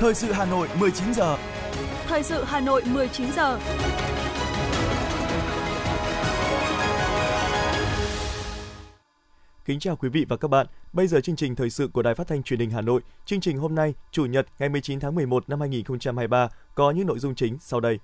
Thời sự Hà Nội 19 giờ. Thời sự Hà Nội 19 giờ. Kính chào quý vị và các bạn. Bây giờ chương trình thời sự của Đài Phát thanh Truyền hình Hà Nội. Chương trình hôm nay, Chủ nhật ngày 19 tháng 11 năm 2023 có những nội dung chính sau đây.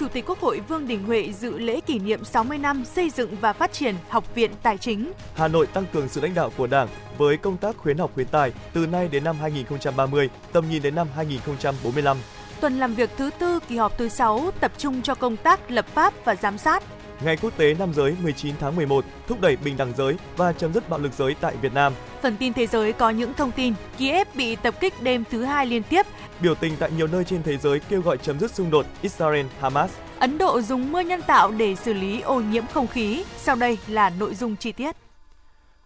Chủ tịch Quốc hội Vương Đình Huệ dự lễ kỷ niệm 60 năm xây dựng và phát triển Học viện Tài chính. Hà Nội tăng cường sự lãnh đạo của Đảng với công tác khuyến học khuyến tài từ nay đến năm 2030, tầm nhìn đến năm 2045. Tuần làm việc thứ tư kỳ họp thứ 6 tập trung cho công tác lập pháp và giám sát. Ngày Quốc tế Nam giới 19 tháng 11 thúc đẩy bình đẳng giới và chấm dứt bạo lực giới tại Việt Nam. Phần tin thế giới có những thông tin Kiev bị tập kích đêm thứ hai liên tiếp. Biểu tình tại nhiều nơi trên thế giới kêu gọi chấm dứt xung đột Israel-Hamas. Ấn Độ dùng mưa nhân tạo để xử lý ô nhiễm không khí. Sau đây là nội dung chi tiết.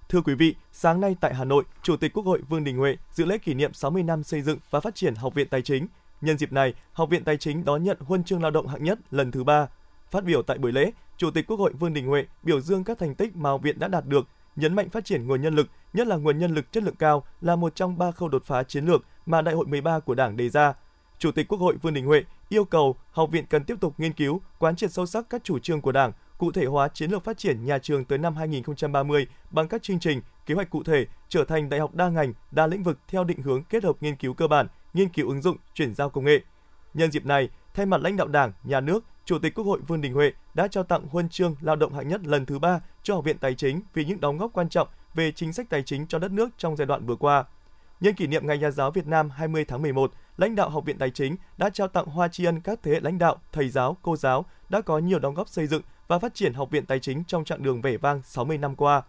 Thưa quý vị, sáng nay tại Hà Nội, Chủ tịch Quốc hội Vương Đình Huệ dự lễ kỷ niệm 60 năm xây dựng và phát triển Học viện Tài chính. Nhân dịp này, Học viện Tài chính đón nhận huân chương lao động hạng nhất lần thứ ba. Phát biểu tại buổi lễ, Chủ tịch Quốc hội Vương Đình Huệ biểu dương các thành tích mà học viện đã đạt được, nhấn mạnh phát triển nguồn nhân lực, nhất là nguồn nhân lực chất lượng cao là một trong ba khâu đột phá chiến lược mà Đại hội 13 của Đảng đề ra. Chủ tịch Quốc hội Vương Đình Huệ yêu cầu học viện cần tiếp tục nghiên cứu, quán triệt sâu sắc các chủ trương của Đảng, cụ thể hóa chiến lược phát triển nhà trường tới năm 2030 bằng các chương trình, kế hoạch cụ thể, trở thành đại học đa ngành, đa lĩnh vực theo định hướng kết hợp nghiên cứu cơ bản, nghiên cứu ứng dụng, chuyển giao công nghệ. Nhân dịp này, thay mặt lãnh đạo Đảng, Nhà nước, Chủ tịch Quốc hội Vương Đình Huệ đã trao tặng huân chương lao động hạng nhất lần thứ ba cho Học viện Tài chính vì những đóng góp quan trọng về chính sách tài chính cho đất nước trong giai đoạn vừa qua. Nhân kỷ niệm Ngày Nhà giáo Việt Nam 20 tháng 11, lãnh đạo Học viện Tài chính đã trao tặng hoa tri ân các thế hệ lãnh đạo, thầy giáo, cô giáo đã có nhiều đóng góp xây dựng và phát triển Học viện Tài chính trong chặng đường vẻ vang 60 năm qua.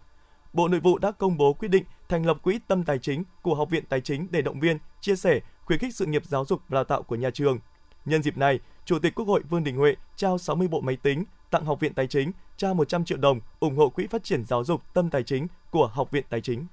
Bộ Nội vụ đã công bố quyết định thành lập Quỹ Tâm Tài chính của Học viện Tài chính để động viên, chia sẻ, khuyến khích sự nghiệp giáo dục và đào tạo của nhà trường. Nhân dịp này, Chủ tịch Quốc hội Vương Đình Huệ trao 60 bộ máy tính, tặng Học viện Tài chính, trao 100 triệu đồng ủng hộ Quỹ phát triển giáo dục Tâm Tài chính của Học viện Tài chính.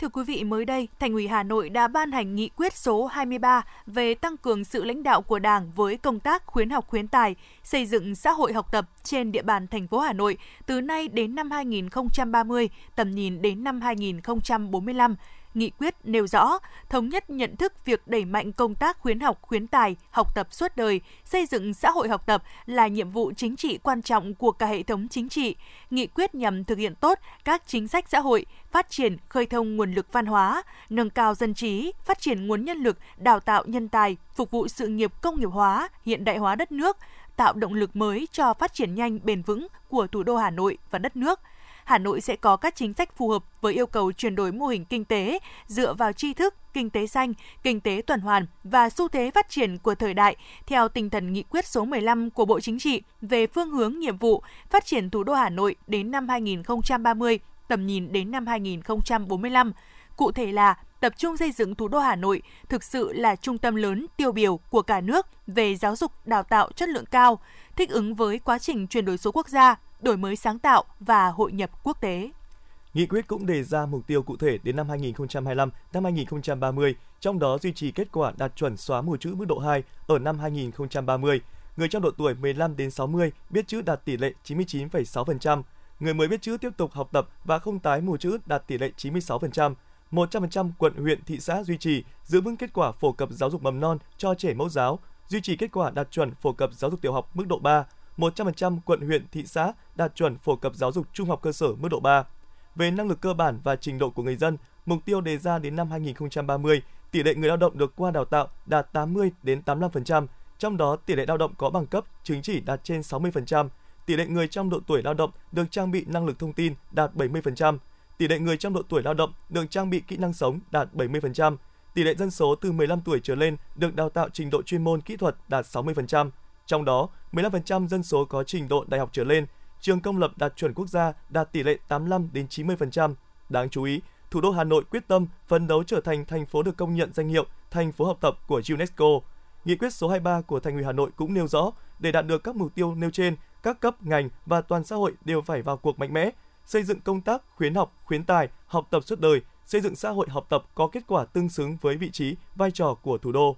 Thưa quý vị, mới đây, Thành ủy Hà Nội đã ban hành nghị quyết số 23 về tăng cường sự lãnh đạo của Đảng với công tác khuyến học khuyến tài, xây dựng xã hội học tập trên địa bàn thành phố Hà Nội từ nay đến năm 2030, tầm nhìn đến năm 2045 nghị quyết nêu rõ thống nhất nhận thức việc đẩy mạnh công tác khuyến học khuyến tài, học tập suốt đời, xây dựng xã hội học tập là nhiệm vụ chính trị quan trọng của cả hệ thống chính trị. Nghị quyết nhằm thực hiện tốt các chính sách xã hội, phát triển khơi thông nguồn lực văn hóa, nâng cao dân trí, phát triển nguồn nhân lực, đào tạo nhân tài, phục vụ sự nghiệp công nghiệp hóa, hiện đại hóa đất nước, tạo động lực mới cho phát triển nhanh bền vững của thủ đô Hà Nội và đất nước – Hà Nội sẽ có các chính sách phù hợp với yêu cầu chuyển đổi mô hình kinh tế dựa vào tri thức, kinh tế xanh, kinh tế tuần hoàn và xu thế phát triển của thời đại theo tinh thần nghị quyết số 15 của Bộ Chính trị về phương hướng nhiệm vụ phát triển thủ đô Hà Nội đến năm 2030, tầm nhìn đến năm 2045. Cụ thể là tập trung xây dựng thủ đô Hà Nội thực sự là trung tâm lớn tiêu biểu của cả nước về giáo dục đào tạo chất lượng cao, thích ứng với quá trình chuyển đổi số quốc gia, đổi mới sáng tạo và hội nhập quốc tế. Nghị quyết cũng đề ra mục tiêu cụ thể đến năm 2025, năm 2030, trong đó duy trì kết quả đạt chuẩn xóa mù chữ mức độ 2 ở năm 2030. Người trong độ tuổi 15 đến 60 biết chữ đạt tỷ lệ 99,6%, người mới biết chữ tiếp tục học tập và không tái mù chữ đạt tỷ lệ 96%. 100% quận, huyện, thị xã duy trì giữ vững kết quả phổ cập giáo dục mầm non cho trẻ mẫu giáo, duy trì kết quả đạt chuẩn phổ cập giáo dục tiểu học mức độ 3, 100% quận huyện, thị xã đạt chuẩn phổ cập giáo dục trung học cơ sở mức độ 3. Về năng lực cơ bản và trình độ của người dân, mục tiêu đề ra đến năm 2030, tỷ lệ người lao động được qua đào tạo đạt 80 đến 85%, trong đó tỷ lệ lao động có bằng cấp, chứng chỉ đạt trên 60%, tỷ lệ người trong độ tuổi lao động được trang bị năng lực thông tin đạt 70%, tỷ lệ người trong độ tuổi lao động được trang bị kỹ năng sống đạt 70%, tỷ lệ dân số từ 15 tuổi trở lên được đào tạo trình độ chuyên môn kỹ thuật đạt 60%. Trong đó, 15% dân số có trình độ đại học trở lên, trường công lập đạt chuẩn quốc gia đạt tỷ lệ 85 đến 90%. Đáng chú ý, thủ đô Hà Nội quyết tâm phấn đấu trở thành thành phố được công nhận danh hiệu thành phố học tập của UNESCO. Nghị quyết số 23 của Thành ủy Hà Nội cũng nêu rõ, để đạt được các mục tiêu nêu trên, các cấp, ngành và toàn xã hội đều phải vào cuộc mạnh mẽ, xây dựng công tác khuyến học, khuyến tài, học tập suốt đời, xây dựng xã hội học tập có kết quả tương xứng với vị trí, vai trò của thủ đô.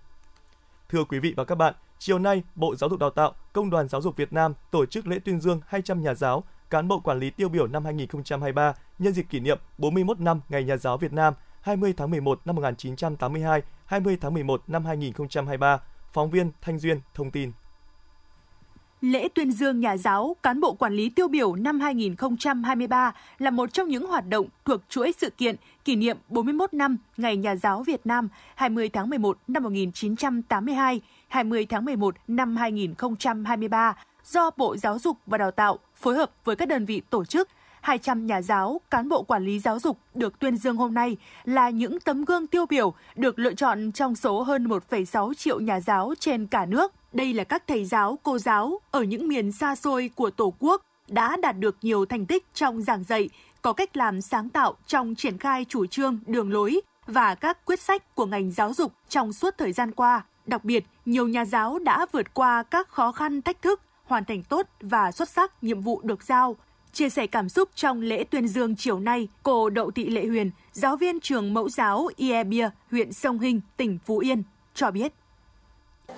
Thưa quý vị và các bạn, chiều nay, Bộ Giáo dục Đào tạo, Công đoàn Giáo dục Việt Nam tổ chức lễ tuyên dương 200 nhà giáo, cán bộ quản lý tiêu biểu năm 2023 nhân dịp kỷ niệm 41 năm Ngày Nhà giáo Việt Nam 20 tháng 11 năm 1982, 20 tháng 11 năm 2023. Phóng viên Thanh Duyên thông tin. Lễ tuyên dương nhà giáo, cán bộ quản lý tiêu biểu năm 2023 là một trong những hoạt động thuộc chuỗi sự kiện kỷ niệm 41 năm Ngày Nhà giáo Việt Nam 20 tháng 11 năm 1982, 20 tháng 11 năm 2023 do Bộ Giáo dục và Đào tạo phối hợp với các đơn vị tổ chức 200 nhà giáo, cán bộ quản lý giáo dục được tuyên dương hôm nay là những tấm gương tiêu biểu được lựa chọn trong số hơn 1,6 triệu nhà giáo trên cả nước. Đây là các thầy giáo, cô giáo ở những miền xa xôi của Tổ quốc đã đạt được nhiều thành tích trong giảng dạy, có cách làm sáng tạo trong triển khai chủ trương, đường lối và các quyết sách của ngành giáo dục trong suốt thời gian qua. Đặc biệt, nhiều nhà giáo đã vượt qua các khó khăn thách thức, hoàn thành tốt và xuất sắc nhiệm vụ được giao, Chia sẻ cảm xúc trong lễ tuyên dương chiều nay, cô Đậu Thị Lệ Huyền, giáo viên trường mẫu giáo Ie Bia, huyện Sông Hinh, tỉnh Phú Yên, cho biết.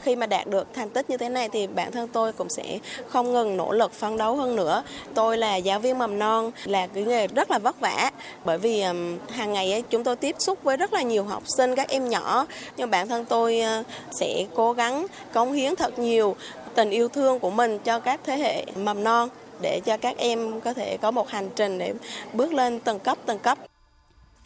Khi mà đạt được thành tích như thế này thì bản thân tôi cũng sẽ không ngừng nỗ lực phấn đấu hơn nữa. Tôi là giáo viên mầm non, là cái nghề rất là vất vả bởi vì hàng ngày ấy, chúng tôi tiếp xúc với rất là nhiều học sinh, các em nhỏ. Nhưng bản thân tôi ờ, sẽ cố gắng cống hiến thật nhiều tình yêu thương của mình cho các thế hệ mầm non để cho các em có thể có một hành trình để bước lên từng cấp từng cấp.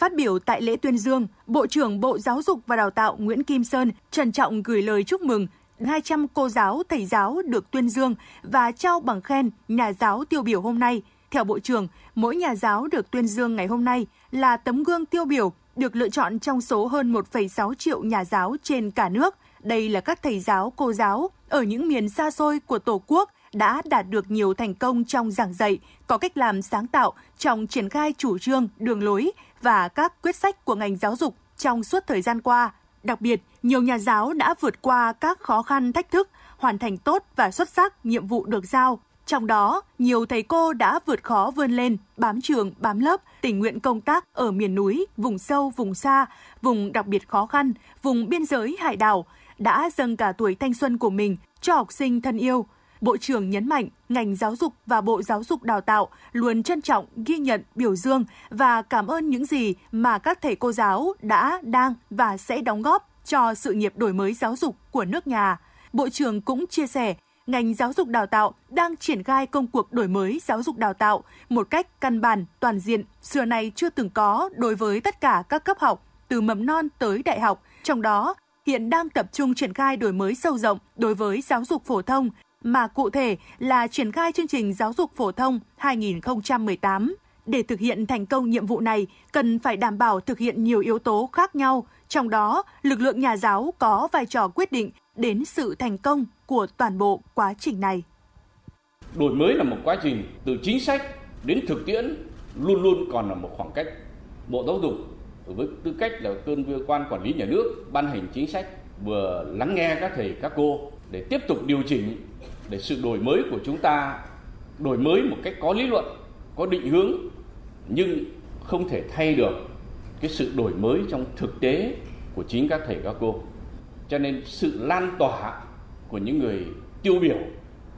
Phát biểu tại lễ tuyên dương, Bộ trưởng Bộ Giáo dục và Đào tạo Nguyễn Kim Sơn trân trọng gửi lời chúc mừng 200 cô giáo, thầy giáo được tuyên dương và trao bằng khen nhà giáo tiêu biểu hôm nay. Theo Bộ trưởng, mỗi nhà giáo được tuyên dương ngày hôm nay là tấm gương tiêu biểu được lựa chọn trong số hơn 1,6 triệu nhà giáo trên cả nước. Đây là các thầy giáo, cô giáo ở những miền xa xôi của Tổ quốc – đã đạt được nhiều thành công trong giảng dạy, có cách làm sáng tạo trong triển khai chủ trương, đường lối và các quyết sách của ngành giáo dục trong suốt thời gian qua. Đặc biệt, nhiều nhà giáo đã vượt qua các khó khăn thách thức, hoàn thành tốt và xuất sắc nhiệm vụ được giao. Trong đó, nhiều thầy cô đã vượt khó vươn lên, bám trường, bám lớp, tình nguyện công tác ở miền núi, vùng sâu, vùng xa, vùng đặc biệt khó khăn, vùng biên giới hải đảo, đã dâng cả tuổi thanh xuân của mình cho học sinh thân yêu, Bộ trưởng nhấn mạnh ngành giáo dục và Bộ Giáo dục Đào tạo luôn trân trọng, ghi nhận, biểu dương và cảm ơn những gì mà các thầy cô giáo đã, đang và sẽ đóng góp cho sự nghiệp đổi mới giáo dục của nước nhà. Bộ trưởng cũng chia sẻ, ngành giáo dục đào tạo đang triển khai công cuộc đổi mới giáo dục đào tạo một cách căn bản, toàn diện, xưa nay chưa từng có đối với tất cả các cấp học, từ mầm non tới đại học, trong đó hiện đang tập trung triển khai đổi mới sâu rộng đối với giáo dục phổ thông mà cụ thể là triển khai chương trình giáo dục phổ thông 2018. Để thực hiện thành công nhiệm vụ này, cần phải đảm bảo thực hiện nhiều yếu tố khác nhau, trong đó lực lượng nhà giáo có vai trò quyết định đến sự thành công của toàn bộ quá trình này. Đổi mới là một quá trình từ chính sách đến thực tiễn luôn luôn còn là một khoảng cách. Bộ Giáo dục với tư cách là cơ quan quản lý nhà nước ban hành chính sách vừa lắng nghe các thầy các cô để tiếp tục điều chỉnh để sự đổi mới của chúng ta đổi mới một cách có lý luận có định hướng nhưng không thể thay được cái sự đổi mới trong thực tế của chính các thầy các cô. Cho nên sự lan tỏa của những người tiêu biểu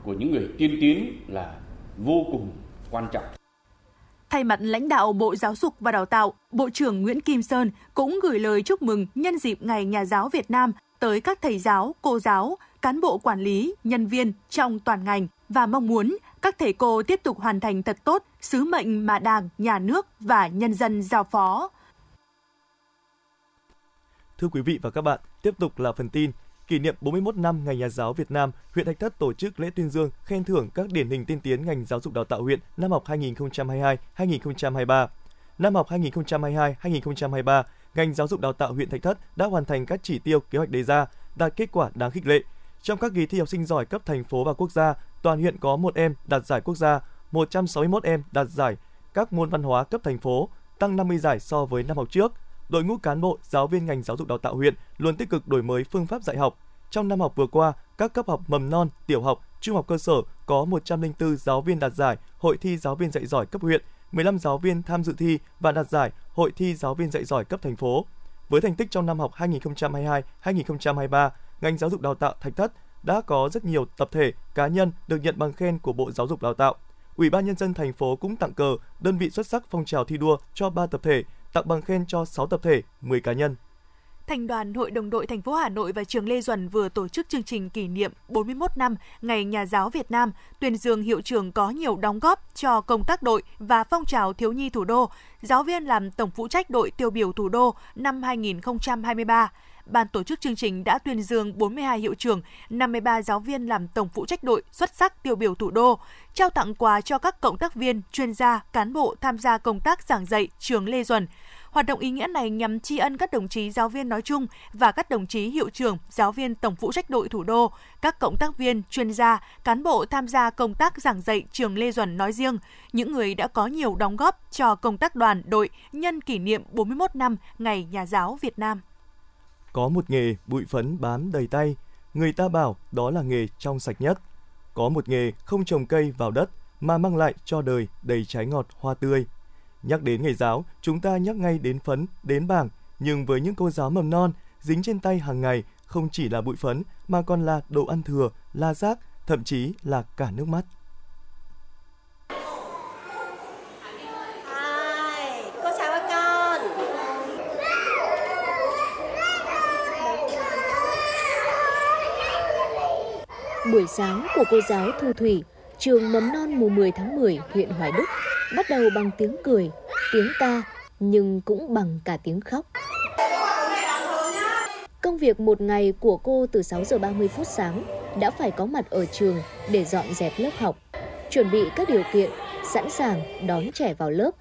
của những người tiên tiến là vô cùng quan trọng. Thay mặt lãnh đạo Bộ Giáo dục và Đào tạo, Bộ trưởng Nguyễn Kim Sơn cũng gửi lời chúc mừng nhân dịp Ngày Nhà giáo Việt Nam tới các thầy giáo, cô giáo, cán bộ quản lý, nhân viên trong toàn ngành và mong muốn các thầy cô tiếp tục hoàn thành thật tốt sứ mệnh mà Đảng, Nhà nước và nhân dân giao phó. Thưa quý vị và các bạn, tiếp tục là phần tin. Kỷ niệm 41 năm Ngày Nhà giáo Việt Nam, huyện Thạch Thất tổ chức lễ tuyên dương, khen thưởng các điển hình tiên tiến ngành giáo dục đào tạo huyện năm học 2022-2023. Năm học 2022-2023, ngành giáo dục đào tạo huyện Thạch Thất đã hoàn thành các chỉ tiêu kế hoạch đề ra, đạt kết quả đáng khích lệ. Trong các kỳ thi học sinh giỏi cấp thành phố và quốc gia, toàn huyện có một em đạt giải quốc gia, 161 em đạt giải các môn văn hóa cấp thành phố, tăng 50 giải so với năm học trước. Đội ngũ cán bộ, giáo viên ngành giáo dục đào tạo huyện luôn tích cực đổi mới phương pháp dạy học. Trong năm học vừa qua, các cấp học mầm non, tiểu học, trung học cơ sở có 104 giáo viên đạt giải Hội thi giáo viên dạy giỏi cấp huyện, 15 giáo viên tham dự thi và đạt giải Hội thi giáo viên dạy giỏi cấp thành phố. Với thành tích trong năm học 2022-2023, ngành giáo dục đào tạo Thạch Thất đã có rất nhiều tập thể, cá nhân được nhận bằng khen của Bộ Giáo dục Đào tạo. Ủy ban nhân dân thành phố cũng tặng cờ đơn vị xuất sắc phong trào thi đua cho 3 tập thể tặng bằng khen cho 6 tập thể, 10 cá nhân. Thành đoàn Hội đồng đội thành phố Hà Nội và trường Lê Duẩn vừa tổ chức chương trình kỷ niệm 41 năm Ngày Nhà giáo Việt Nam, tuyên dương hiệu trưởng có nhiều đóng góp cho công tác đội và phong trào thiếu nhi thủ đô, giáo viên làm tổng phụ trách đội tiêu biểu thủ đô năm 2023 ban tổ chức chương trình đã tuyên dương 42 hiệu trưởng, 53 giáo viên làm tổng phụ trách đội xuất sắc tiêu biểu thủ đô, trao tặng quà cho các cộng tác viên, chuyên gia, cán bộ tham gia công tác giảng dạy trường Lê Duẩn. Hoạt động ý nghĩa này nhằm tri ân các đồng chí giáo viên nói chung và các đồng chí hiệu trưởng, giáo viên tổng phụ trách đội thủ đô, các cộng tác viên, chuyên gia, cán bộ tham gia công tác giảng dạy trường Lê Duẩn nói riêng, những người đã có nhiều đóng góp cho công tác đoàn đội nhân kỷ niệm 41 năm Ngày Nhà giáo Việt Nam. Có một nghề bụi phấn bám đầy tay, người ta bảo đó là nghề trong sạch nhất. Có một nghề không trồng cây vào đất mà mang lại cho đời đầy trái ngọt hoa tươi. Nhắc đến nghề giáo, chúng ta nhắc ngay đến phấn, đến bảng, nhưng với những cô giáo mầm non, dính trên tay hàng ngày không chỉ là bụi phấn mà còn là đồ ăn thừa, la rác, thậm chí là cả nước mắt. Buổi sáng của cô giáo Thu Thủy, trường mầm non mùa 10 tháng 10 huyện Hoài Đức bắt đầu bằng tiếng cười, tiếng ca nhưng cũng bằng cả tiếng khóc. Công việc một ngày của cô từ 6 giờ 30 phút sáng đã phải có mặt ở trường để dọn dẹp lớp học, chuẩn bị các điều kiện, sẵn sàng đón trẻ vào lớp.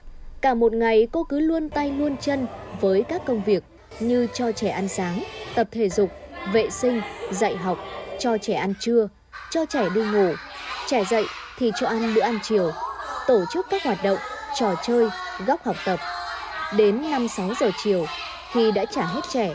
Cả một ngày cô cứ luôn tay luôn chân với các công việc như cho trẻ ăn sáng, tập thể dục, vệ sinh, dạy học, cho trẻ ăn trưa, cho trẻ đi ngủ, trẻ dậy thì cho ăn bữa ăn chiều, tổ chức các hoạt động, trò chơi, góc học tập. Đến 5-6 giờ chiều, khi đã trả hết trẻ,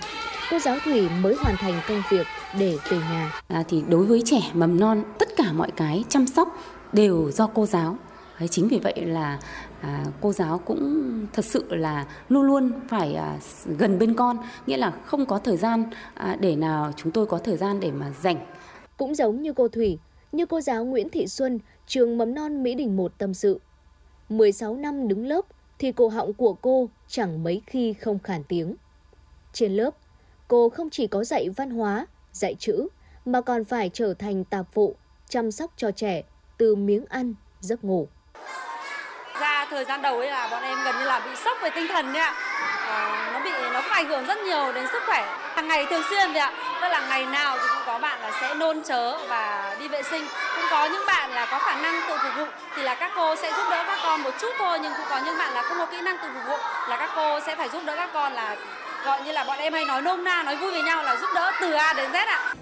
cô giáo Thủy mới hoàn thành công việc để về nhà. À, thì đối với trẻ mầm non, tất cả mọi cái chăm sóc đều do cô giáo. Đấy, chính vì vậy là à, cô giáo cũng thật sự là luôn luôn phải à, gần bên con, nghĩa là không có thời gian à, để nào chúng tôi có thời gian để mà dành. Cũng giống như cô Thủy, như cô giáo Nguyễn Thị Xuân, trường mầm non Mỹ Đình 1 tâm sự. 16 năm đứng lớp thì cổ họng của cô chẳng mấy khi không khản tiếng. Trên lớp, cô không chỉ có dạy văn hóa, dạy chữ, mà còn phải trở thành tạp vụ, chăm sóc cho trẻ từ miếng ăn, giấc ngủ. Thời gian đầu ấy là bọn em gần như là bị sốc về tinh thần đấy ạ. à, nó bị nó cũng ảnh hưởng rất nhiều đến sức khỏe hàng ngày thường xuyên vậy, ạ. Tức là ngày nào thì cũng có bạn là sẽ nôn chớ và đi vệ sinh. Cũng có những bạn là có khả năng tự phục vụ thì là các cô sẽ giúp đỡ các con một chút thôi nhưng cũng có những bạn là không có kỹ năng tự phục vụ là các cô sẽ phải giúp đỡ các con là gọi như là bọn em hay nói nôm na nói vui với nhau là giúp đỡ từ A đến Z ạ.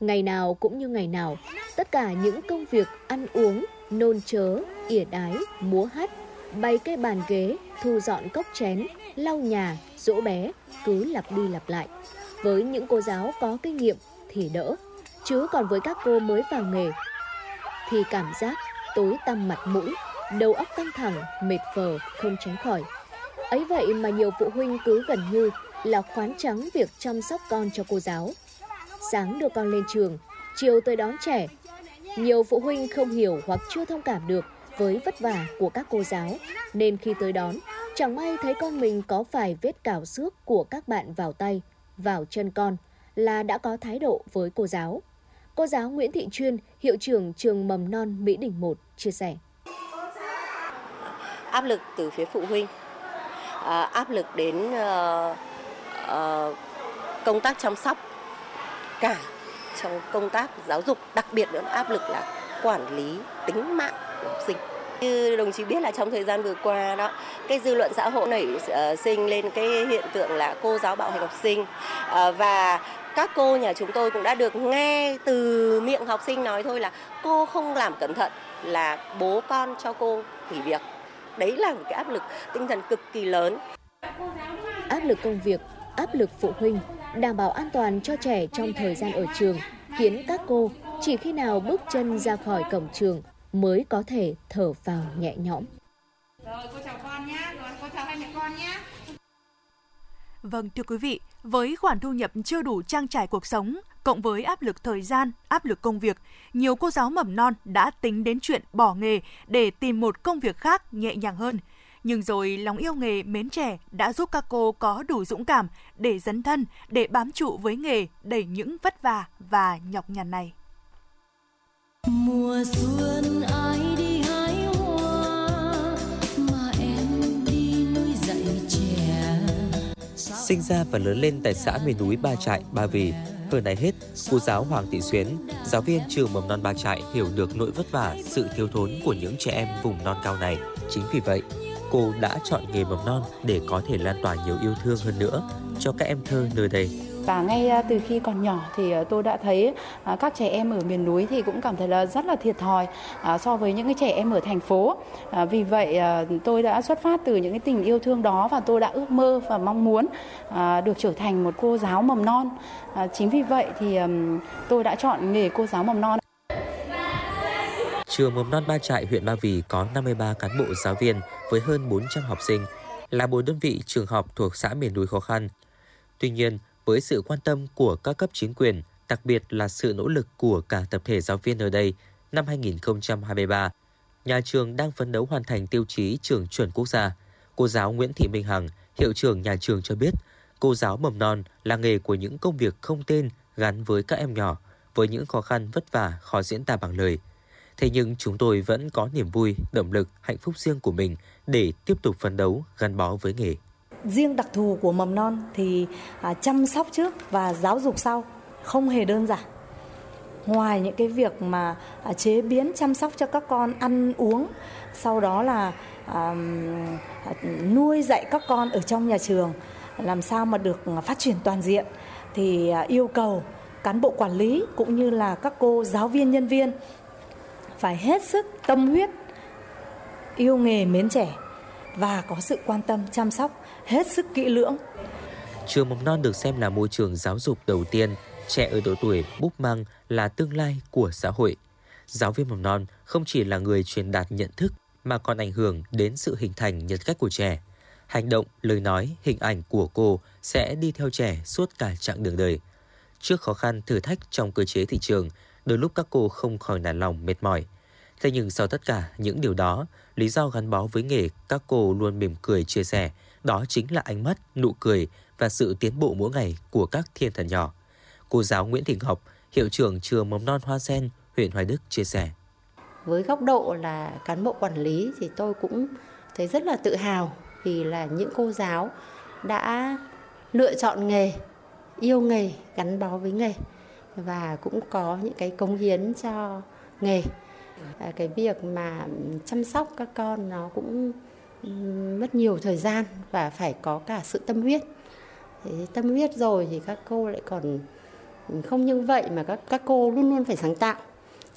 Ngày nào cũng như ngày nào, tất cả những công việc ăn uống, nôn chớ, ỉa đái, múa hát, bày cây bàn ghế, thu dọn cốc chén, lau nhà, dỗ bé cứ lặp đi lặp lại. Với những cô giáo có kinh nghiệm thì đỡ, chứ còn với các cô mới vào nghề thì cảm giác tối tăm mặt mũi, đầu óc căng thẳng, mệt phờ không tránh khỏi. Ấy vậy mà nhiều phụ huynh cứ gần như là khoán trắng việc chăm sóc con cho cô giáo. Sáng đưa con lên trường, chiều tới đón trẻ. Nhiều phụ huynh không hiểu hoặc chưa thông cảm được với vất vả của các cô giáo, nên khi tới đón, chẳng may thấy con mình có vài vết cào xước của các bạn vào tay, vào chân con là đã có thái độ với cô giáo. Cô giáo Nguyễn Thị Chuyên, hiệu trưởng trường mầm non Mỹ Đình 1 chia sẻ. Áp lực từ phía phụ huynh, à, áp lực đến uh, uh, công tác chăm sóc, cả trong công tác giáo dục, đặc biệt nữa áp lực là quản lý tính mạng của học sinh. Như đồng chí biết là trong thời gian vừa qua đó, cái dư luận xã hội nảy uh, sinh lên cái hiện tượng là cô giáo bạo hành học sinh uh, và các cô nhà chúng tôi cũng đã được nghe từ miệng học sinh nói thôi là cô không làm cẩn thận là bố con cho cô nghỉ việc. Đấy là một cái áp lực tinh thần cực kỳ lớn. Áp lực công việc, áp lực phụ huynh, đảm bảo an toàn cho trẻ trong thời gian ở trường khiến các cô chỉ khi nào bước chân ra khỏi cổng trường mới có thể thở vào nhẹ nhõm. Rồi cô chào con nhé, rồi cô chào hai mẹ con nhé. Vâng, thưa quý vị, với khoản thu nhập chưa đủ trang trải cuộc sống, cộng với áp lực thời gian, áp lực công việc, nhiều cô giáo mầm non đã tính đến chuyện bỏ nghề để tìm một công việc khác nhẹ nhàng hơn. Nhưng rồi lòng yêu nghề mến trẻ đã giúp các cô có đủ dũng cảm để dấn thân, để bám trụ với nghề đẩy những vất vả và nhọc nhằn này. Mùa xuân ai đi hái hoa mà em đi nuôi dạy trẻ. Sinh ra và lớn lên tại xã miền núi Ba Trại, Ba Vì, hơn ai hết, cô giáo Hoàng Thị Xuyến, giáo viên trường mầm non Ba Trại hiểu được nỗi vất vả, sự thiếu thốn của những trẻ em vùng non cao này. Chính vì vậy, cô đã chọn nghề mầm non để có thể lan tỏa nhiều yêu thương hơn nữa cho các em thơ nơi đây. Và ngay à, từ khi còn nhỏ thì à, tôi đã thấy à, các trẻ em ở miền núi thì cũng cảm thấy là rất là thiệt thòi so với những cái trẻ em ở thành phố. Vì vậy tôi đã xuất phát từ những cái tình yêu thương đó và tôi đã ước mơ và mong muốn được trở thành một cô giáo mầm non. Chính vì vậy thì tôi đã chọn nghề cô giáo mầm non. Trường mầm non Ba Trại, huyện Ba Vì có 53 cán bộ giáo viên với hơn 400 học sinh, là một đơn vị trường học thuộc xã miền núi khó khăn. Tuy nhiên, với sự quan tâm của các cấp chính quyền, đặc biệt là sự nỗ lực của cả tập thể giáo viên ở đây, năm 2023, nhà trường đang phấn đấu hoàn thành tiêu chí trường chuẩn quốc gia. Cô giáo Nguyễn Thị Minh Hằng, hiệu trưởng nhà trường cho biết, cô giáo mầm non là nghề của những công việc không tên gắn với các em nhỏ, với những khó khăn vất vả khó diễn tả bằng lời. Thế nhưng chúng tôi vẫn có niềm vui, động lực, hạnh phúc riêng của mình để tiếp tục phấn đấu gắn bó với nghề. Riêng đặc thù của mầm non thì à, chăm sóc trước và giáo dục sau không hề đơn giản. Ngoài những cái việc mà à, chế biến chăm sóc cho các con ăn uống sau đó là à, nuôi dạy các con ở trong nhà trường làm sao mà được phát triển toàn diện thì à, yêu cầu cán bộ quản lý cũng như là các cô giáo viên nhân viên phải hết sức tâm huyết yêu nghề mến trẻ và có sự quan tâm chăm sóc hết sức kỹ lưỡng. Trường mầm non được xem là môi trường giáo dục đầu tiên, trẻ ở độ tuổi búp măng là tương lai của xã hội. Giáo viên mầm non không chỉ là người truyền đạt nhận thức mà còn ảnh hưởng đến sự hình thành nhân cách của trẻ. Hành động, lời nói, hình ảnh của cô sẽ đi theo trẻ suốt cả chặng đường đời. Trước khó khăn thử thách trong cơ chế thị trường, đôi lúc các cô không khỏi nản lòng mệt mỏi. Thế nhưng sau tất cả những điều đó, lý do gắn bó với nghề các cô luôn mỉm cười chia sẻ đó chính là ánh mắt, nụ cười và sự tiến bộ mỗi ngày của các thiên thần nhỏ. Cô giáo Nguyễn Thị Ngọc, hiệu trưởng trường mầm non Hoa Sen, huyện Hoài Đức chia sẻ. Với góc độ là cán bộ quản lý thì tôi cũng thấy rất là tự hào vì là những cô giáo đã lựa chọn nghề, yêu nghề, gắn bó với nghề và cũng có những cái cống hiến cho nghề. Cái việc mà chăm sóc các con nó cũng mất nhiều thời gian và phải có cả sự tâm huyết. Thế tâm huyết rồi thì các cô lại còn không như vậy mà các các cô luôn luôn phải sáng tạo.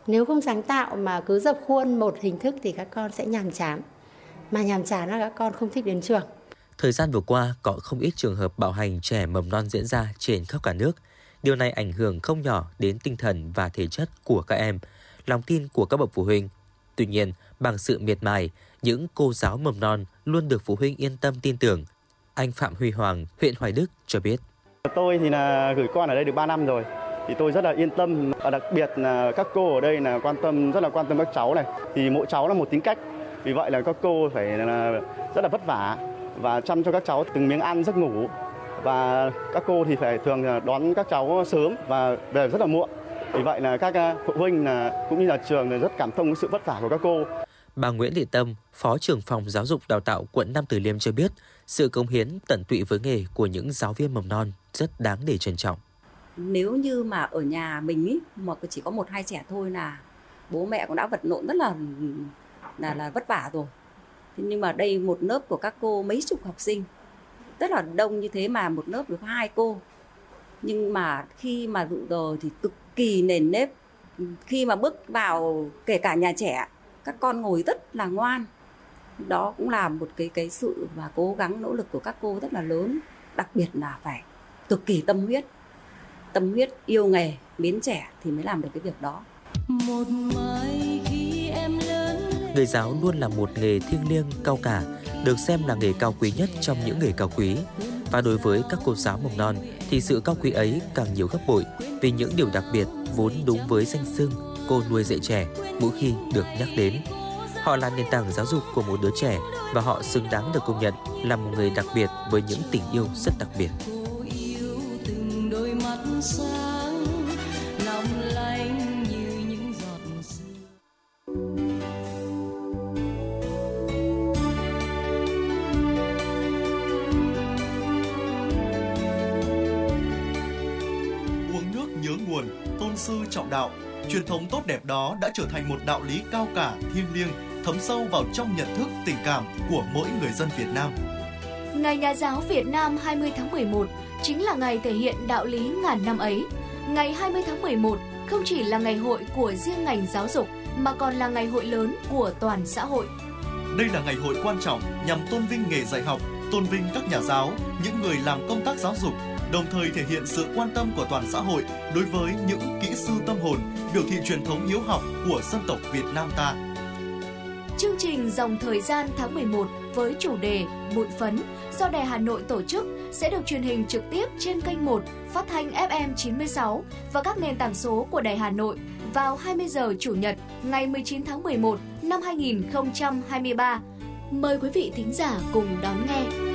Nếu không sáng tạo mà cứ dập khuôn một hình thức thì các con sẽ nhàm chán. Mà nhàm chán là các con không thích đến trường. Thời gian vừa qua có không ít trường hợp bạo hành trẻ mầm non diễn ra trên khắp cả nước. Điều này ảnh hưởng không nhỏ đến tinh thần và thể chất của các em, lòng tin của các bậc phụ huynh. Tuy nhiên, bằng sự miệt mài, những cô giáo mầm non luôn được phụ huynh yên tâm tin tưởng. Anh Phạm Huy Hoàng, huyện Hoài Đức cho biết. Tôi thì là gửi con ở đây được 3 năm rồi thì tôi rất là yên tâm và đặc biệt là các cô ở đây là quan tâm rất là quan tâm các cháu này thì mỗi cháu là một tính cách vì vậy là các cô phải là rất là vất vả và chăm cho các cháu từng miếng ăn giấc ngủ và các cô thì phải thường đón các cháu sớm và về rất là muộn vì vậy là các phụ huynh là cũng như là trường rất cảm thông với sự vất vả của các cô Bà Nguyễn Thị Tâm, Phó trưởng phòng giáo dục đào tạo quận Nam Từ Liêm cho biết, sự công hiến tận tụy với nghề của những giáo viên mầm non rất đáng để trân trọng. Nếu như mà ở nhà mình ý, mà chỉ có một hai trẻ thôi là bố mẹ cũng đã vật lộn rất là là là vất vả rồi. Thế nhưng mà đây một lớp của các cô mấy chục học sinh rất là đông như thế mà một lớp được hai cô nhưng mà khi mà dụ giờ thì cực kỳ nền nếp. Khi mà bước vào kể cả nhà trẻ các con ngồi rất là ngoan. Đó cũng là một cái cái sự và cố gắng nỗ lực của các cô rất là lớn. Đặc biệt là phải cực kỳ tâm huyết. Tâm huyết yêu nghề mến trẻ thì mới làm được cái việc đó. Một mai khi em lớn nghề giáo luôn là một nghề thiêng liêng cao cả được xem là nghề cao quý nhất trong những nghề cao quý và đối với các cô giáo mầm non thì sự cao quý ấy càng nhiều gấp bội vì những điều đặc biệt vốn đúng với danh xưng cô nuôi dạy trẻ mỗi khi được nhắc đến. Họ là nền tảng giáo dục của một đứa trẻ và họ xứng đáng được công nhận là một người đặc biệt với những tình yêu rất đặc biệt. Uống đạo, truyền thống tốt đẹp đó đã trở thành một đạo lý cao cả, thiêng liêng, thấm sâu vào trong nhận thức, tình cảm của mỗi người dân Việt Nam. Ngày Nhà giáo Việt Nam 20 tháng 11 chính là ngày thể hiện đạo lý ngàn năm ấy. Ngày 20 tháng 11 không chỉ là ngày hội của riêng ngành giáo dục mà còn là ngày hội lớn của toàn xã hội. Đây là ngày hội quan trọng nhằm tôn vinh nghề dạy học, tôn vinh các nhà giáo, những người làm công tác giáo dục, đồng thời thể hiện sự quan tâm của toàn xã hội đối với những kỹ sư tâm hồn, biểu thị truyền thống hiếu học của dân tộc Việt Nam ta. Chương trình Dòng Thời gian tháng 11 với chủ đề Bụi phấn do Đài Hà Nội tổ chức sẽ được truyền hình trực tiếp trên kênh 1 phát thanh FM 96 và các nền tảng số của Đài Hà Nội vào 20 giờ Chủ nhật ngày 19 tháng 11 năm 2023. Mời quý vị thính giả cùng đón nghe.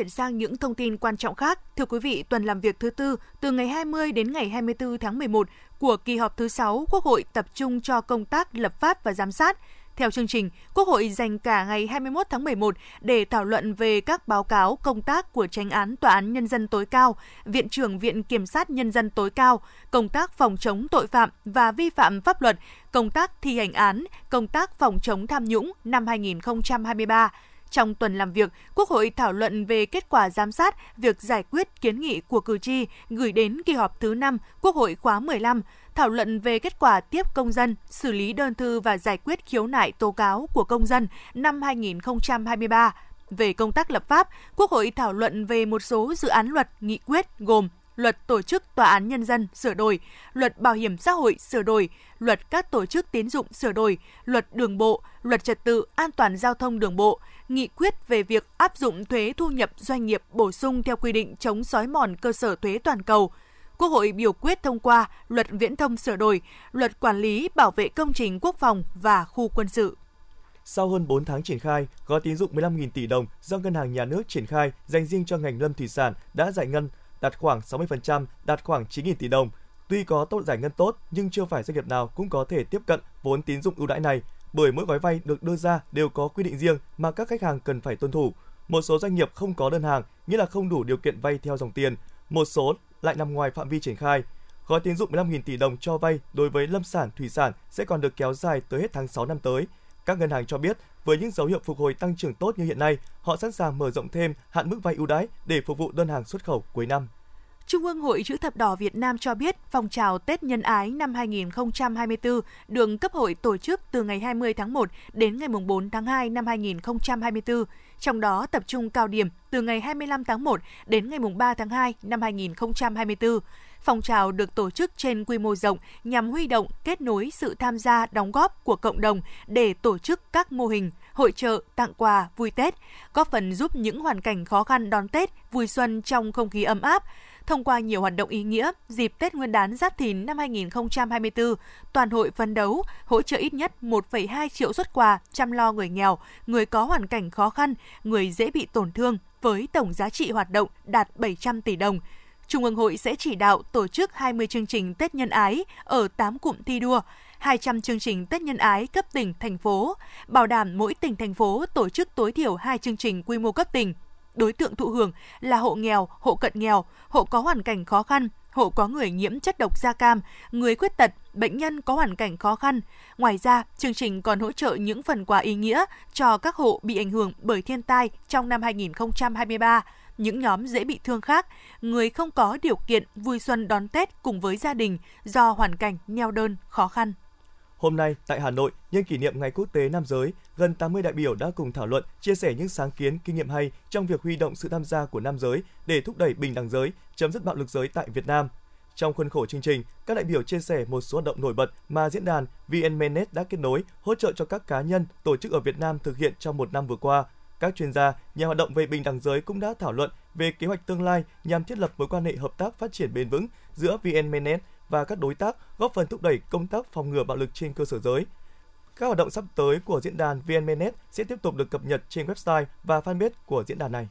Chuyển sang những thông tin quan trọng khác. Thưa quý vị, tuần làm việc thứ tư từ ngày 20 đến ngày 24 tháng 11 của kỳ họp thứ 6 Quốc hội tập trung cho công tác lập pháp và giám sát. Theo chương trình, Quốc hội dành cả ngày 21 tháng 11 để thảo luận về các báo cáo công tác của Tránh án Tòa án Nhân dân tối cao, Viện trưởng Viện Kiểm sát Nhân dân tối cao, công tác phòng chống tội phạm và vi phạm pháp luật, công tác thi hành án, công tác phòng chống tham nhũng năm 2023 trong tuần làm việc, Quốc hội thảo luận về kết quả giám sát việc giải quyết kiến nghị của cử tri gửi đến kỳ họp thứ 5 Quốc hội khóa 15, thảo luận về kết quả tiếp công dân, xử lý đơn thư và giải quyết khiếu nại tố cáo của công dân năm 2023. Về công tác lập pháp, Quốc hội thảo luận về một số dự án luật, nghị quyết gồm Luật Tổ chức Tòa án Nhân dân sửa đổi, Luật Bảo hiểm xã hội sửa đổi, Luật các tổ chức tiến dụng sửa đổi, Luật Đường bộ, Luật Trật tự an toàn giao thông đường bộ, nghị quyết về việc áp dụng thuế thu nhập doanh nghiệp bổ sung theo quy định chống xói mòn cơ sở thuế toàn cầu. Quốc hội biểu quyết thông qua Luật Viễn thông sửa đổi, Luật Quản lý bảo vệ công trình quốc phòng và khu quân sự. Sau hơn 4 tháng triển khai, gói tín dụng 15.000 tỷ đồng do Ngân hàng Nhà nước triển khai dành riêng cho ngành lâm thủy sản đã giải ngân đạt khoảng 60%, đạt khoảng 9.000 tỷ đồng. Tuy có tốt giải ngân tốt, nhưng chưa phải doanh nghiệp nào cũng có thể tiếp cận vốn tín dụng ưu đãi này, bởi mỗi gói vay được đưa ra đều có quy định riêng mà các khách hàng cần phải tuân thủ. Một số doanh nghiệp không có đơn hàng, nghĩa là không đủ điều kiện vay theo dòng tiền. Một số lại nằm ngoài phạm vi triển khai. Gói tín dụng 15.000 tỷ đồng cho vay đối với lâm sản, thủy sản sẽ còn được kéo dài tới hết tháng 6 năm tới. Các ngân hàng cho biết, với những dấu hiệu phục hồi tăng trưởng tốt như hiện nay, họ sẵn sàng mở rộng thêm hạn mức vay ưu đãi để phục vụ đơn hàng xuất khẩu cuối năm. Trung ương Hội Chữ Thập Đỏ Việt Nam cho biết phong trào Tết Nhân Ái năm 2024 được cấp hội tổ chức từ ngày 20 tháng 1 đến ngày 4 tháng 2 năm 2024, trong đó tập trung cao điểm từ ngày 25 tháng 1 đến ngày 3 tháng 2 năm 2024. Phong trào được tổ chức trên quy mô rộng nhằm huy động, kết nối sự tham gia, đóng góp của cộng đồng để tổ chức các mô hình, hội trợ, tặng quà, vui Tết, góp phần giúp những hoàn cảnh khó khăn đón Tết, vui xuân trong không khí ấm áp, Thông qua nhiều hoạt động ý nghĩa, dịp Tết Nguyên đán Giáp Thìn năm 2024, toàn hội phấn đấu hỗ trợ ít nhất 1,2 triệu xuất quà chăm lo người nghèo, người có hoàn cảnh khó khăn, người dễ bị tổn thương với tổng giá trị hoạt động đạt 700 tỷ đồng. Trung ương hội sẽ chỉ đạo tổ chức 20 chương trình Tết nhân ái ở 8 cụm thi đua, 200 chương trình Tết nhân ái cấp tỉnh, thành phố, bảo đảm mỗi tỉnh, thành phố tổ chức tối thiểu 2 chương trình quy mô cấp tỉnh đối tượng thụ hưởng là hộ nghèo, hộ cận nghèo, hộ có hoàn cảnh khó khăn, hộ có người nhiễm chất độc da cam, người khuyết tật, bệnh nhân có hoàn cảnh khó khăn. Ngoài ra, chương trình còn hỗ trợ những phần quà ý nghĩa cho các hộ bị ảnh hưởng bởi thiên tai trong năm 2023 những nhóm dễ bị thương khác, người không có điều kiện vui xuân đón Tết cùng với gia đình do hoàn cảnh neo đơn, khó khăn. Hôm nay, tại Hà Nội, nhân kỷ niệm Ngày Quốc tế Nam giới, gần 80 đại biểu đã cùng thảo luận, chia sẻ những sáng kiến, kinh nghiệm hay trong việc huy động sự tham gia của nam giới để thúc đẩy bình đẳng giới, chấm dứt bạo lực giới tại Việt Nam. Trong khuôn khổ chương trình, các đại biểu chia sẻ một số hoạt động nổi bật mà diễn đàn VNMNet đã kết nối, hỗ trợ cho các cá nhân, tổ chức ở Việt Nam thực hiện trong một năm vừa qua. Các chuyên gia, nhà hoạt động về bình đẳng giới cũng đã thảo luận về kế hoạch tương lai nhằm thiết lập mối quan hệ hợp tác phát triển bền vững giữa VNMNet và các đối tác, góp phần thúc đẩy công tác phòng ngừa bạo lực trên cơ sở giới. Các hoạt động sắp tới của diễn đàn VNMNet sẽ tiếp tục được cập nhật trên website và fanpage của diễn đàn này.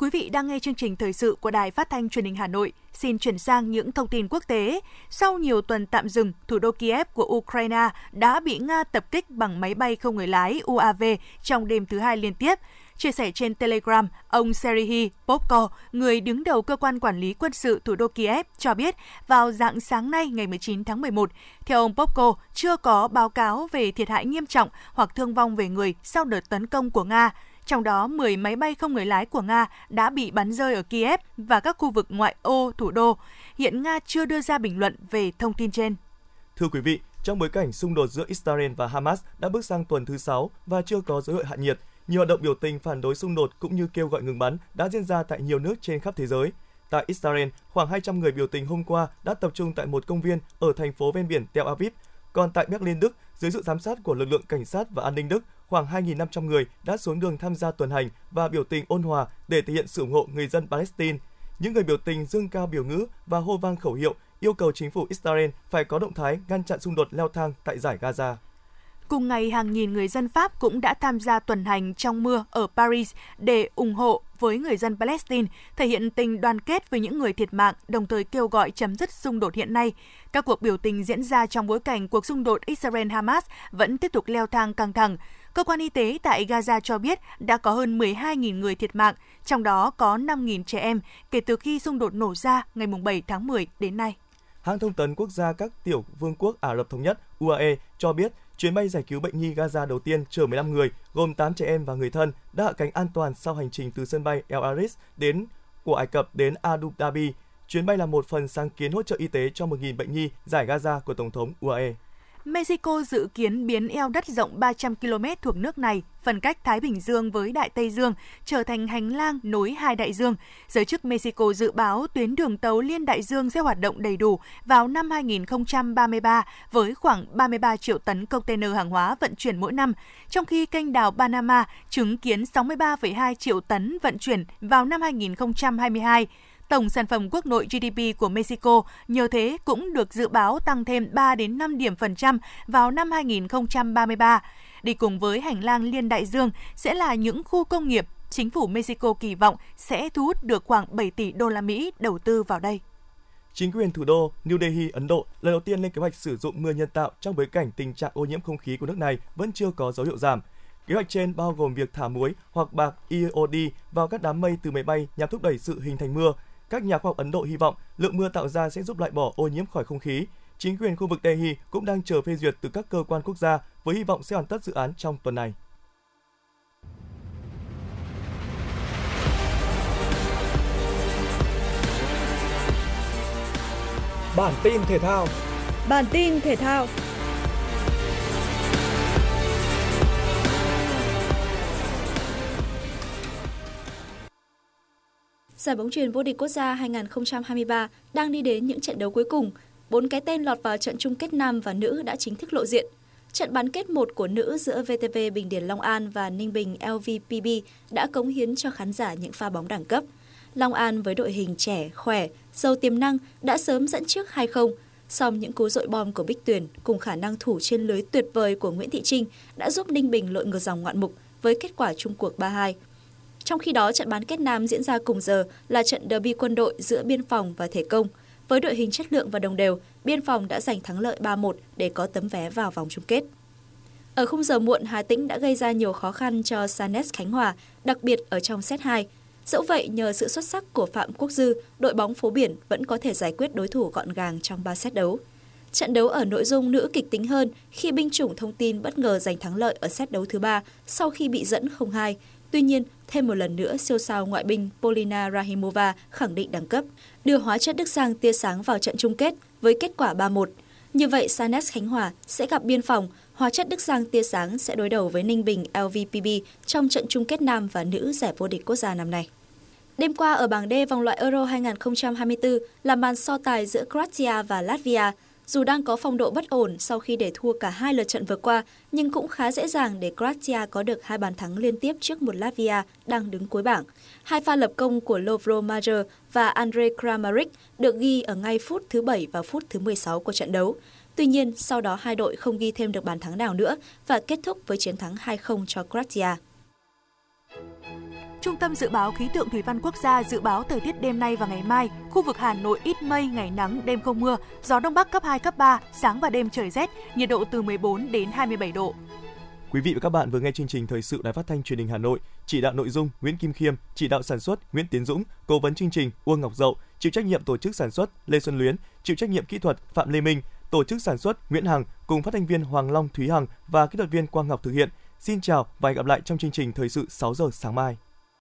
Quý vị đang nghe chương trình thời sự của Đài Phát thanh Truyền hình Hà Nội. Xin chuyển sang những thông tin quốc tế. Sau nhiều tuần tạm dừng, thủ đô Kiev của Ukraine đã bị Nga tập kích bằng máy bay không người lái UAV trong đêm thứ hai liên tiếp. Chia sẻ trên Telegram, ông Serhiy Popko, người đứng đầu cơ quan quản lý quân sự thủ đô Kiev, cho biết vào dạng sáng nay ngày 19 tháng 11, theo ông Popko, chưa có báo cáo về thiệt hại nghiêm trọng hoặc thương vong về người sau đợt tấn công của Nga. Trong đó, 10 máy bay không người lái của Nga đã bị bắn rơi ở Kiev và các khu vực ngoại ô thủ đô. Hiện Nga chưa đưa ra bình luận về thông tin trên. Thưa quý vị, trong bối cảnh xung đột giữa Israel và Hamas đã bước sang tuần thứ 6 và chưa có dấu hiệu hạ nhiệt, nhiều hoạt động biểu tình phản đối xung đột cũng như kêu gọi ngừng bắn đã diễn ra tại nhiều nước trên khắp thế giới. Tại Israel, khoảng 200 người biểu tình hôm qua đã tập trung tại một công viên ở thành phố ven biển Tel Aviv. Còn tại Berlin, Đức, dưới sự giám sát của lực lượng cảnh sát và an ninh Đức, khoảng 2.500 người đã xuống đường tham gia tuần hành và biểu tình ôn hòa để thể hiện sự ủng hộ người dân Palestine. Những người biểu tình dương cao biểu ngữ và hô vang khẩu hiệu yêu cầu chính phủ Israel phải có động thái ngăn chặn xung đột leo thang tại giải Gaza. Cùng ngày, hàng nghìn người dân Pháp cũng đã tham gia tuần hành trong mưa ở Paris để ủng hộ với người dân Palestine, thể hiện tình đoàn kết với những người thiệt mạng, đồng thời kêu gọi chấm dứt xung đột hiện nay. Các cuộc biểu tình diễn ra trong bối cảnh cuộc xung đột Israel-Hamas vẫn tiếp tục leo thang căng thẳng. Cơ quan y tế tại Gaza cho biết đã có hơn 12.000 người thiệt mạng, trong đó có 5.000 trẻ em kể từ khi xung đột nổ ra ngày 7 tháng 10 đến nay. Hãng thông tấn quốc gia các tiểu vương quốc Ả Rập Thống Nhất UAE cho biết chuyến bay giải cứu bệnh nhi Gaza đầu tiên chở 15 người, gồm 8 trẻ em và người thân, đã hạ cánh an toàn sau hành trình từ sân bay El Aris đến của Ai Cập đến Abu Dhabi. Chuyến bay là một phần sáng kiến hỗ trợ y tế cho 1.000 bệnh nhi giải Gaza của Tổng thống UAE. Mexico dự kiến biến eo đất rộng 300 km thuộc nước này, phần cách Thái Bình Dương với Đại Tây Dương, trở thành hành lang nối hai đại dương. Giới chức Mexico dự báo tuyến đường tàu liên đại dương sẽ hoạt động đầy đủ vào năm 2033 với khoảng 33 triệu tấn container hàng hóa vận chuyển mỗi năm, trong khi kênh đào Panama chứng kiến 63,2 triệu tấn vận chuyển vào năm 2022 tổng sản phẩm quốc nội GDP của Mexico nhờ thế cũng được dự báo tăng thêm 3 đến 5 điểm phần trăm vào năm 2033. Đi cùng với hành lang liên đại dương sẽ là những khu công nghiệp chính phủ Mexico kỳ vọng sẽ thu hút được khoảng 7 tỷ đô la Mỹ đầu tư vào đây. Chính quyền thủ đô New Delhi, Ấn Độ lần đầu tiên lên kế hoạch sử dụng mưa nhân tạo trong bối cảnh tình trạng ô nhiễm không khí của nước này vẫn chưa có dấu hiệu giảm. Kế hoạch trên bao gồm việc thả muối hoặc bạc iod vào các đám mây từ máy bay nhằm thúc đẩy sự hình thành mưa các nhà khoa học Ấn Độ hy vọng lượng mưa tạo ra sẽ giúp loại bỏ ô nhiễm khỏi không khí. Chính quyền khu vực Delhi cũng đang chờ phê duyệt từ các cơ quan quốc gia với hy vọng sẽ hoàn tất dự án trong tuần này. Bản tin thể thao Bản tin thể thao Giải bóng truyền vô địch quốc gia 2023 đang đi đến những trận đấu cuối cùng. Bốn cái tên lọt vào trận chung kết nam và nữ đã chính thức lộ diện. Trận bán kết 1 của nữ giữa VTV Bình Điền Long An và Ninh Bình LVPB đã cống hiến cho khán giả những pha bóng đẳng cấp. Long An với đội hình trẻ, khỏe, giàu tiềm năng đã sớm dẫn trước 2-0. Song những cú dội bom của Bích Tuyền cùng khả năng thủ trên lưới tuyệt vời của Nguyễn Thị Trinh đã giúp Ninh Bình lội ngược dòng ngoạn mục với kết quả chung cuộc 3-2. Trong khi đó, trận bán kết nam diễn ra cùng giờ là trận derby quân đội giữa biên phòng và thể công. Với đội hình chất lượng và đồng đều, biên phòng đã giành thắng lợi 3-1 để có tấm vé vào vòng chung kết. Ở khung giờ muộn, Hà Tĩnh đã gây ra nhiều khó khăn cho Sanes Khánh Hòa, đặc biệt ở trong set 2. Dẫu vậy, nhờ sự xuất sắc của Phạm Quốc Dư, đội bóng phố biển vẫn có thể giải quyết đối thủ gọn gàng trong 3 set đấu. Trận đấu ở nội dung nữ kịch tính hơn khi binh chủng thông tin bất ngờ giành thắng lợi ở set đấu thứ ba sau khi bị dẫn 0-2. Tuy nhiên, thêm một lần nữa siêu sao ngoại binh Polina Rahimova khẳng định đẳng cấp, đưa hóa chất Đức Giang tia sáng vào trận chung kết với kết quả 3-1. Như vậy, Sanes Khánh Hòa sẽ gặp Biên Phòng, hóa chất Đức Giang tia sáng sẽ đối đầu với Ninh Bình LVPB trong trận chung kết nam và nữ giải vô địch quốc gia năm nay. Đêm qua ở bảng D vòng loại Euro 2024 là màn so tài giữa Croatia và Latvia. Dù đang có phong độ bất ổn sau khi để thua cả hai lượt trận vừa qua, nhưng cũng khá dễ dàng để Croatia có được hai bàn thắng liên tiếp trước một Latvia đang đứng cuối bảng. Hai pha lập công của Lovro Major và Andrei Kramaric được ghi ở ngay phút thứ 7 và phút thứ 16 của trận đấu. Tuy nhiên, sau đó hai đội không ghi thêm được bàn thắng nào nữa và kết thúc với chiến thắng 2-0 cho Croatia. Trung tâm Dự báo Khí tượng Thủy văn Quốc gia dự báo thời tiết đêm nay và ngày mai, khu vực Hà Nội ít mây, ngày nắng, đêm không mưa, gió Đông Bắc cấp 2, cấp 3, sáng và đêm trời rét, nhiệt độ từ 14 đến 27 độ. Quý vị và các bạn vừa nghe chương trình thời sự Đài Phát thanh Truyền hình Hà Nội, chỉ đạo nội dung Nguyễn Kim Khiêm, chỉ đạo sản xuất Nguyễn Tiến Dũng, cố vấn chương trình Uông Ngọc Dậu, chịu trách nhiệm tổ chức sản xuất Lê Xuân Luyến, chịu trách nhiệm kỹ thuật Phạm Lê Minh, tổ chức sản xuất Nguyễn Hằng cùng phát thanh viên Hoàng Long Thúy Hằng và kỹ thuật viên Quang Ngọc thực hiện. Xin chào và hẹn gặp lại trong chương trình thời sự 6 giờ sáng mai.